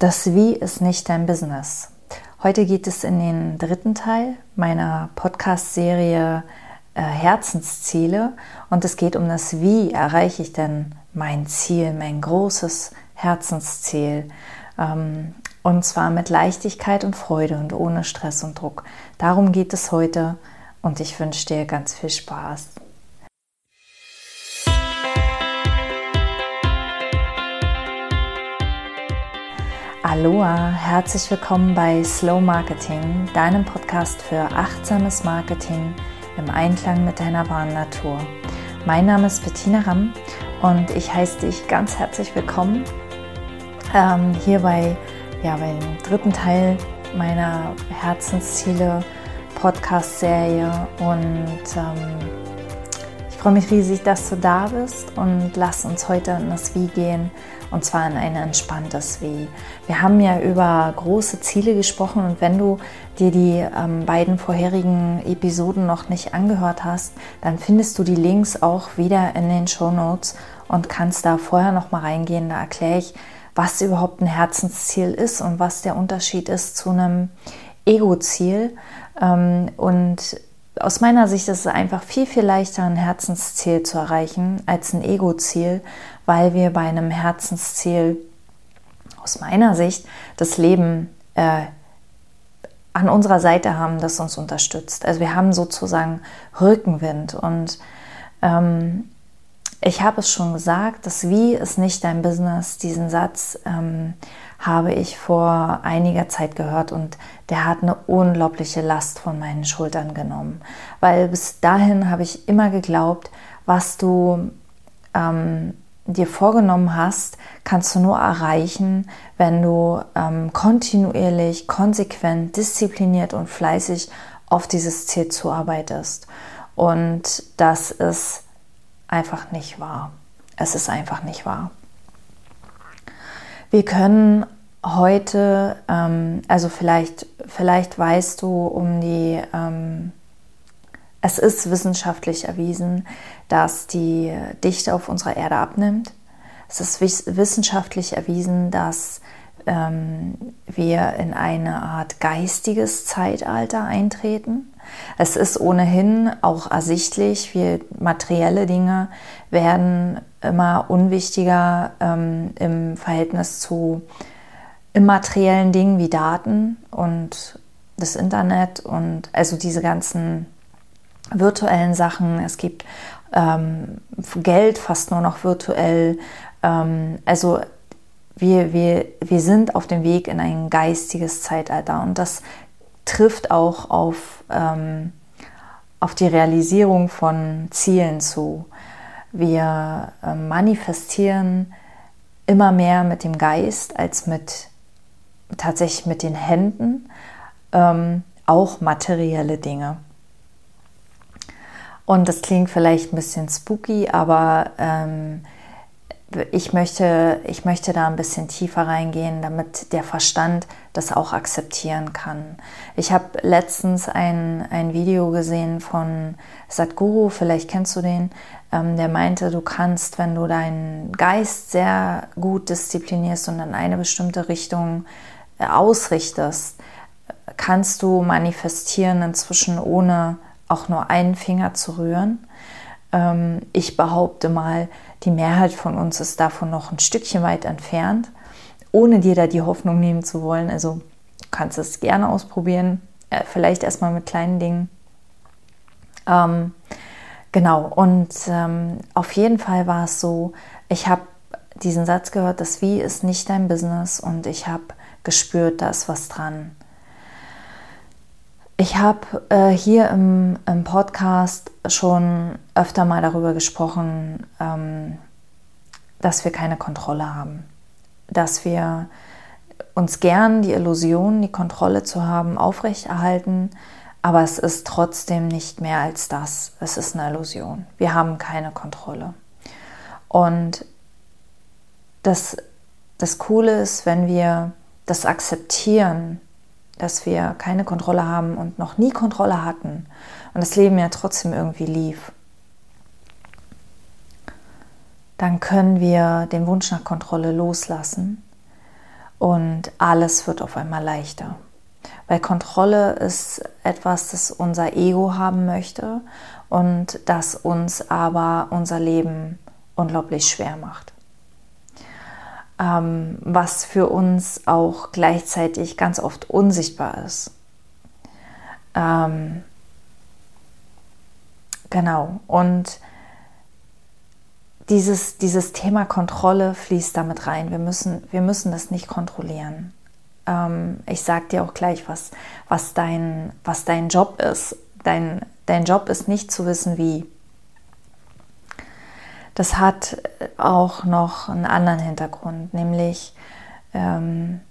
Das Wie ist nicht dein Business. Heute geht es in den dritten Teil meiner Podcast-Serie äh, Herzensziele und es geht um das Wie erreiche ich denn mein Ziel, mein großes Herzensziel. Ähm, und zwar mit Leichtigkeit und Freude und ohne Stress und Druck. Darum geht es heute und ich wünsche dir ganz viel Spaß. Aloha, herzlich willkommen bei Slow Marketing, deinem Podcast für achtsames Marketing im Einklang mit deiner wahren Natur. Mein Name ist Bettina Ramm und ich heiße dich ganz herzlich willkommen ähm, hier bei, ja, beim dritten Teil meiner Herzensziele Podcast-Serie und ähm, freue mich riesig, dass du da bist und lass uns heute in das Wie gehen und zwar in ein entspanntes Wie. Wir haben ja über große Ziele gesprochen und wenn du dir die ähm, beiden vorherigen Episoden noch nicht angehört hast, dann findest du die Links auch wieder in den Show Notes und kannst da vorher noch mal reingehen. Da erkläre ich, was überhaupt ein Herzensziel ist und was der Unterschied ist zu einem Ego-Ziel. Ähm, und aus meiner Sicht ist es einfach viel, viel leichter, ein Herzensziel zu erreichen als ein Ego-Ziel, weil wir bei einem Herzensziel aus meiner Sicht das Leben äh, an unserer Seite haben, das uns unterstützt. Also wir haben sozusagen Rückenwind und ähm, ich habe es schon gesagt, das Wie ist nicht dein Business. Diesen Satz ähm, habe ich vor einiger Zeit gehört und der hat eine unglaubliche Last von meinen Schultern genommen. Weil bis dahin habe ich immer geglaubt, was du ähm, dir vorgenommen hast, kannst du nur erreichen, wenn du ähm, kontinuierlich, konsequent, diszipliniert und fleißig auf dieses Ziel zuarbeitest. Und das ist einfach nicht wahr. Es ist einfach nicht wahr. Wir können heute, ähm, also vielleicht, vielleicht weißt du um die, ähm, es ist wissenschaftlich erwiesen, dass die Dichte auf unserer Erde abnimmt. Es ist wissenschaftlich erwiesen, dass ähm, wir in eine Art geistiges Zeitalter eintreten. Es ist ohnehin auch ersichtlich, wie materielle Dinge werden immer unwichtiger ähm, im Verhältnis zu immateriellen Dingen wie Daten und das Internet und also diese ganzen virtuellen Sachen. Es gibt ähm, Geld fast nur noch virtuell. Ähm, also wir, wir, wir sind auf dem Weg in ein geistiges Zeitalter und das trifft auch auf, ähm, auf die Realisierung von Zielen zu. Wir äh, manifestieren immer mehr mit dem Geist als mit tatsächlich mit den Händen, ähm, auch materielle Dinge. Und das klingt vielleicht ein bisschen spooky, aber ähm, ich möchte, ich möchte da ein bisschen tiefer reingehen, damit der Verstand das auch akzeptieren kann. Ich habe letztens ein, ein Video gesehen von Sadhguru, vielleicht kennst du den, ähm, der meinte, du kannst, wenn du deinen Geist sehr gut disziplinierst und in eine bestimmte Richtung äh, ausrichtest, kannst du manifestieren inzwischen ohne auch nur einen Finger zu rühren. Ähm, ich behaupte mal, die Mehrheit von uns ist davon noch ein Stückchen weit entfernt, ohne dir da die Hoffnung nehmen zu wollen. Also du kannst es gerne ausprobieren, äh, vielleicht erstmal mit kleinen Dingen. Ähm, genau, und ähm, auf jeden Fall war es so, ich habe diesen Satz gehört, das Wie ist nicht dein Business und ich habe gespürt, da ist was dran. Ich habe äh, hier im, im, Podcast schon öfter mal darüber gesprochen, ähm, dass wir keine Kontrolle haben, dass wir uns gern die Illusion, die Kontrolle zu haben, aufrechterhalten, aber es ist trotzdem nicht mehr als das. Es ist eine Illusion. Wir haben keine Kontrolle. Und das, das Coole ist, wenn wir das akzeptieren, dass wir keine Kontrolle haben und noch nie Kontrolle hatten und das Leben ja trotzdem irgendwie lief, dann können wir den Wunsch nach Kontrolle loslassen und alles wird auf einmal leichter. Weil Kontrolle ist etwas, das unser Ego haben möchte und das uns aber unser Leben unglaublich schwer macht. Ähm, was für uns auch gleichzeitig ganz oft unsichtbar ist. Ähm, genau. Und dieses, dieses Thema Kontrolle fließt damit rein. Wir müssen, wir müssen das nicht kontrollieren. Ähm, ich sage dir auch gleich, was, was, dein, was dein Job ist. Dein, dein Job ist nicht zu wissen, wie. Das hat auch noch einen anderen Hintergrund, nämlich ähm,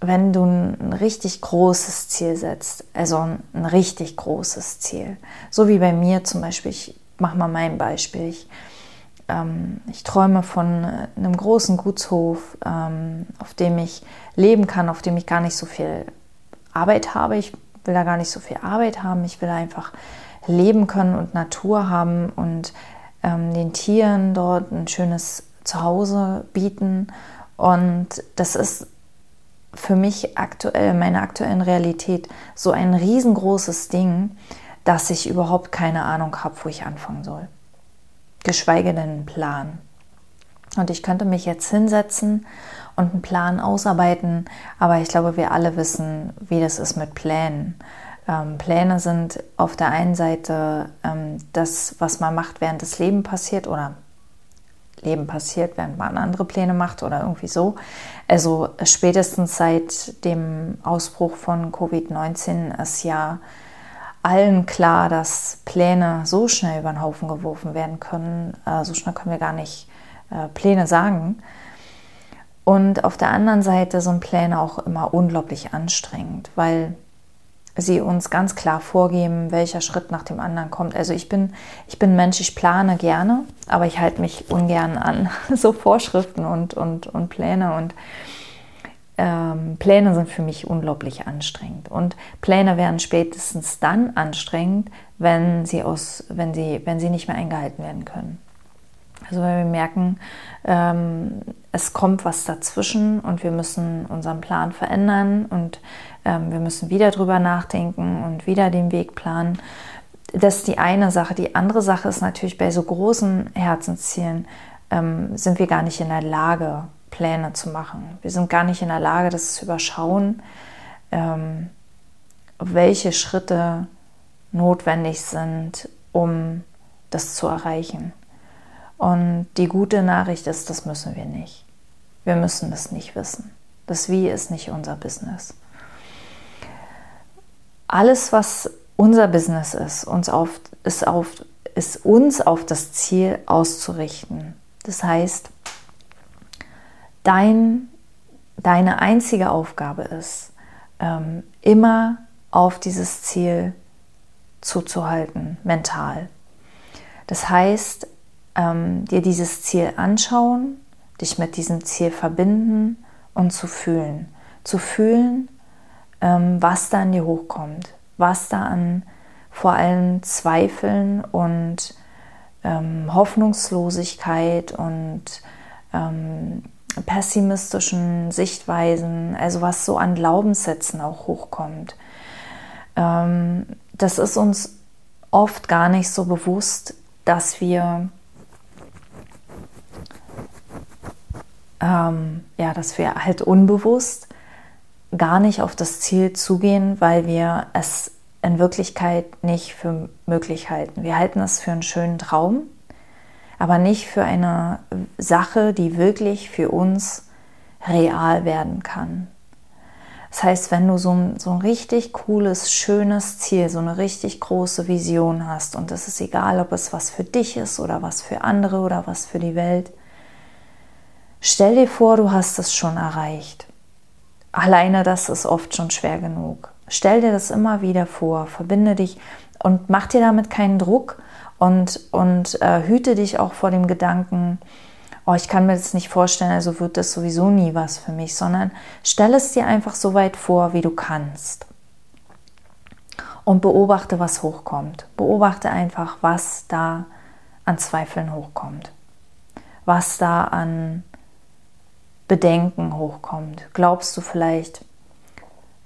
wenn du ein richtig großes Ziel setzt, also ein, ein, richtig großes Ziel, so wie bei mir zum Beispiel, ich mache mal mein Beispiel, ich, ähm, ich träume von einem großen Gutshof, ähm, auf dem ich leben kann, auf dem ich gar nicht so viel Arbeit habe. Ich will da gar nicht so viel Arbeit haben. Ich will einfach leben können und Natur haben und ähm, den Tieren dort ein schönes Zuhause bieten. Und das ist für mich aktuell, meine aktuellen Realität, so ein riesengroßes Ding, dass ich überhaupt keine Ahnung habe, wo ich anfangen soll geschweige denn einen Plan. Und ich könnte mich jetzt hinsetzen und einen Plan ausarbeiten, aber ich glaube, wir alle wissen, wie das ist mit Plänen. Ähm, Pläne sind auf der einen Seite ähm, das, was man macht, während das Leben passiert oder Leben passiert, während man andere Pläne macht oder irgendwie so. Also spätestens seit dem Ausbruch von Covid-19 ist ja allen klar, dass Pläne so schnell über den Haufen geworfen werden können. Äh, so schnell können wir gar nicht äh, Pläne sagen. Und auf der anderen Seite sind Pläne auch immer unglaublich anstrengend, weil sie uns ganz klar vorgeben, welcher Schritt nach dem anderen kommt. Also ich bin, ich bin Mensch, ich plane gerne, aber ich halte mich ungern an so Vorschriften und, und, und Pläne und ähm, Pläne sind für mich unglaublich anstrengend. Und Pläne werden spätestens dann anstrengend, wenn sie, aus, wenn sie, wenn sie nicht mehr eingehalten werden können. Also wenn wir merken, ähm, es kommt was dazwischen und wir müssen unseren Plan verändern und ähm, wir müssen wieder drüber nachdenken und wieder den Weg planen. Das ist die eine Sache. Die andere Sache ist natürlich bei so großen Herzenszielen ähm, sind wir gar nicht in der Lage, Pläne zu machen. Wir sind gar nicht in der Lage, das zu überschauen, ähm, welche Schritte notwendig sind, um das zu erreichen. Und die gute Nachricht ist, das müssen wir nicht. Wir müssen das nicht wissen. Das Wie ist nicht unser Business. Alles, was unser Business ist, uns auf, ist, auf, ist uns auf das Ziel auszurichten. Das heißt, dein, deine einzige Aufgabe ist, ähm, immer auf dieses Ziel zuzuhalten, mental. Das heißt, ähm, dir dieses Ziel anschauen, dich mit diesem Ziel verbinden und zu fühlen. Zu fühlen, ähm, was da in dir hochkommt, was da an vor allem Zweifeln und ähm, Hoffnungslosigkeit und ähm, pessimistischen Sichtweisen, also was so an Glaubenssätzen auch hochkommt. Ähm, das ist uns oft gar nicht so bewusst, dass wir ähm, ja, dass wir halt unbewusst gar nicht auf das Ziel zugehen, weil wir es in Wirklichkeit nicht für möglich halten. Wir halten es für einen schönen Traum, aber nicht für eine Sache, die wirklich für uns real werden kann. Das heißt, wenn du so ein, so ein richtig cooles, schönes Ziel, so eine richtig große Vision hast und es ist egal, ob es was für dich ist oder was für andere oder was für die Welt, stell dir vor, du hast es schon erreicht. Alleine das ist oft schon schwer genug. Stell dir das immer wieder vor, verbinde dich und mach dir damit keinen Druck, und, und äh, hüte dich auch vor dem Gedanken, oh, ich kann mir das nicht vorstellen, also wird das sowieso nie was für mich, sondern stell es dir einfach so weit vor, wie du kannst. Und beobachte, was hochkommt. Beobachte einfach, was da an Zweifeln hochkommt. Was da an Bedenken hochkommt. Glaubst du vielleicht,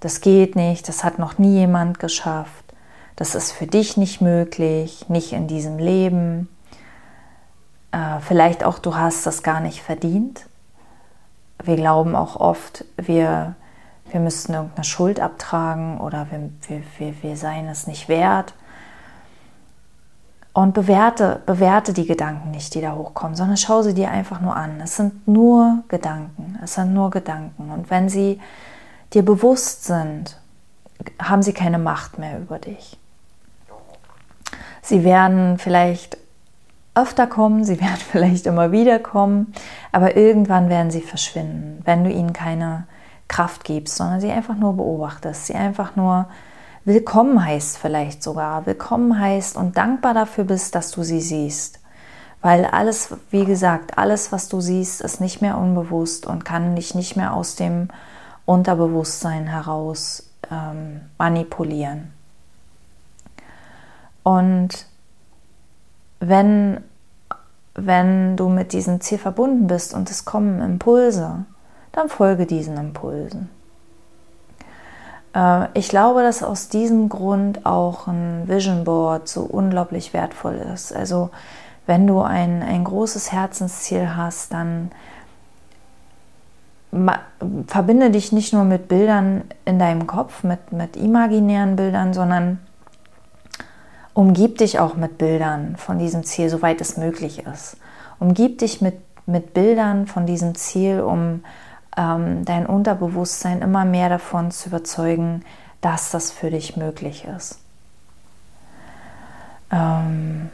das geht nicht, das hat noch nie jemand geschafft, das ist für dich nicht möglich, nicht in diesem Leben. Äh, vielleicht auch du hast das gar nicht verdient. Wir glauben auch oft, wir, wir müssten irgendeine Schuld abtragen oder wir, wir, wir, wir seien es nicht wert. Und bewerte, bewerte die Gedanken nicht, die da hochkommen, sondern schau sie dir einfach nur an. Es sind nur Gedanken. Es sind nur Gedanken. Und wenn sie dir bewusst sind, haben sie keine Macht mehr über dich. Sie werden vielleicht öfter kommen, sie werden vielleicht immer wieder kommen, aber irgendwann werden sie verschwinden, wenn du ihnen keine Kraft gibst, sondern sie einfach nur beobachtest, sie einfach nur willkommen heißt vielleicht sogar, willkommen heißt und dankbar dafür bist, dass du sie siehst. Weil alles, wie gesagt, alles, was du siehst, ist nicht mehr unbewusst und kann dich nicht mehr aus dem Unterbewusstsein heraus ähm, manipulieren. Und wenn, wenn du mit diesem Ziel verbunden bist und es kommen Impulse, dann folge diesen Impulsen. Äh, ich glaube, dass aus diesem Grund auch ein Vision Board so unglaublich wertvoll ist. Also wenn du ein, ein großes Herzensziel hast, dann verbinde dich nicht nur mit Bildern in deinem Kopf, mit, mit imaginären Bildern, sondern umgib dich auch mit Bildern von diesem Ziel, soweit es möglich ist. Umgib dich mit, mit Bildern von diesem Ziel, um ähm, dein Unterbewusstsein immer mehr davon zu überzeugen, dass das für dich möglich ist. Ähm,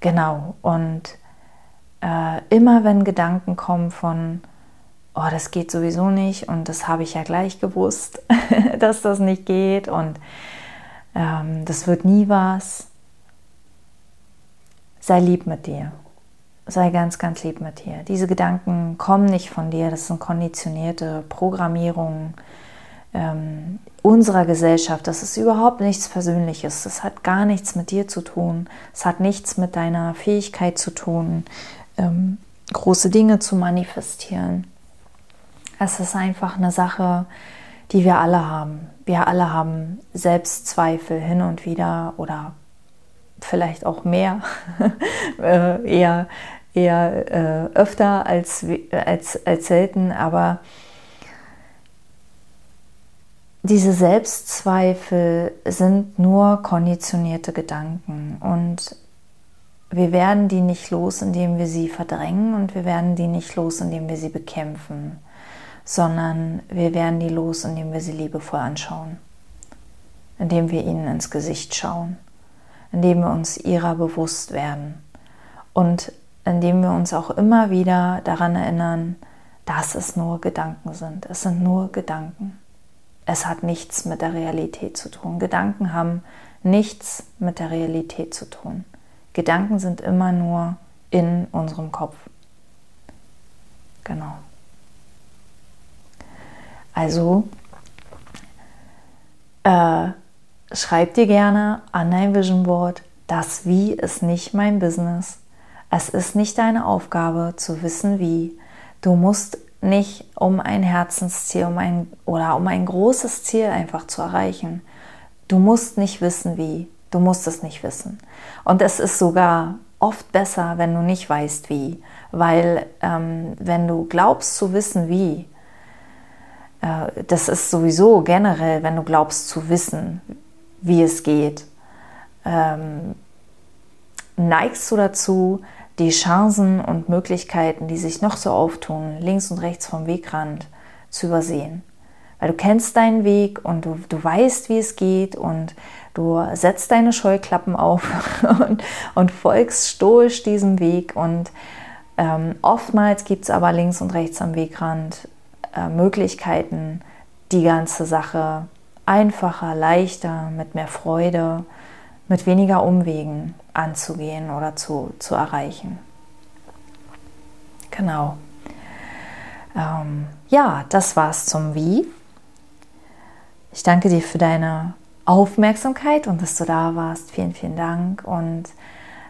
genau, und äh, immer wenn Gedanken kommen von, oh, das geht sowieso nicht und das habe ich ja gleich gewusst, dass das nicht geht und ähm, das wird nie was, sei lieb mit dir sei ganz, ganz lieb mit dir. Diese Gedanken kommen nicht von dir, das sind konditionierte Programmierungen ähm, unserer Gesellschaft. Das ist überhaupt nichts Persönliches. Das hat gar nichts mit dir zu tun. Es hat nichts mit deiner Fähigkeit zu tun, ähm, große Dinge zu manifestieren. Es ist einfach eine Sache, die wir alle haben. Wir alle haben Selbstzweifel hin und wieder oder vielleicht auch mehr, äh, eher eher äh, öfter als, als, als selten, aber diese Selbstzweifel sind nur konditionierte Gedanken und wir werden die nicht los, indem wir sie verdrängen und wir werden die nicht los, indem wir sie bekämpfen, sondern wir werden die los, indem wir sie liebevoll anschauen, indem wir ihnen ins Gesicht schauen, indem wir uns ihrer bewusst werden. Und indem wir uns auch immer wieder daran erinnern, dass es nur Gedanken sind. Es sind nur Gedanken. Es hat nichts mit der Realität zu tun. Gedanken haben nichts mit der Realität zu tun. Gedanken sind immer nur in unserem Kopf. Genau. Also äh, schreib dir gerne an dein Vision Board, das Wie ist nicht mein Business. Es ist nicht deine Aufgabe zu wissen, wie. Du musst nicht um ein Herzensziel um ein, oder um ein großes Ziel einfach zu erreichen. Du musst nicht wissen, wie. Du musst es nicht wissen. Und es ist sogar oft besser, wenn du nicht weißt, wie. Weil ähm, wenn du glaubst zu wissen, wie, äh, das ist sowieso generell, wenn du glaubst zu wissen, wie es geht, ähm, neigst du dazu, die Chancen und Möglichkeiten, die sich noch so auftun, links und rechts vom Wegrand, zu übersehen. Weil du kennst deinen Weg und du, du weißt, wie es geht und du setzt deine Scheuklappen auf und, und folgst stoisch diesem Weg. Und ähm, oftmals gibt es aber links und rechts am Wegrand äh, Möglichkeiten, die ganze Sache einfacher, leichter, mit mehr Freude, mit weniger Umwegen anzugehen oder zu, zu erreichen. Genau. Ähm, ja, das war's zum Wie. Ich danke dir für deine Aufmerksamkeit und dass du da warst. Vielen, vielen Dank. Und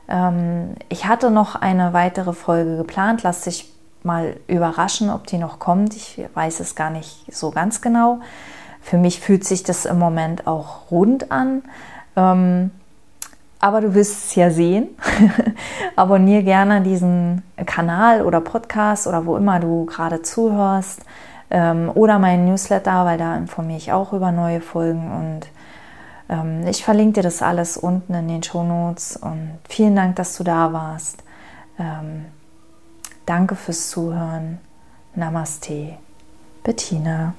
ähm, ich hatte noch eine weitere Folge geplant. Lass dich mal überraschen, ob die noch kommt. Ich weiß es gar nicht so ganz genau. Für mich fühlt sich das im Moment auch rund an. Ähm, aber du wirst es ja sehen. Abonniere gerne diesen Kanal oder Podcast oder wo immer du gerade zuhörst. Ähm, oder meinen Newsletter, weil da informiere ich auch über neue Folgen. Und ähm, ich verlinke dir das alles unten in den Show Notes. Und vielen Dank, dass du da warst. Ähm, danke fürs Zuhören. Namaste. Bettina.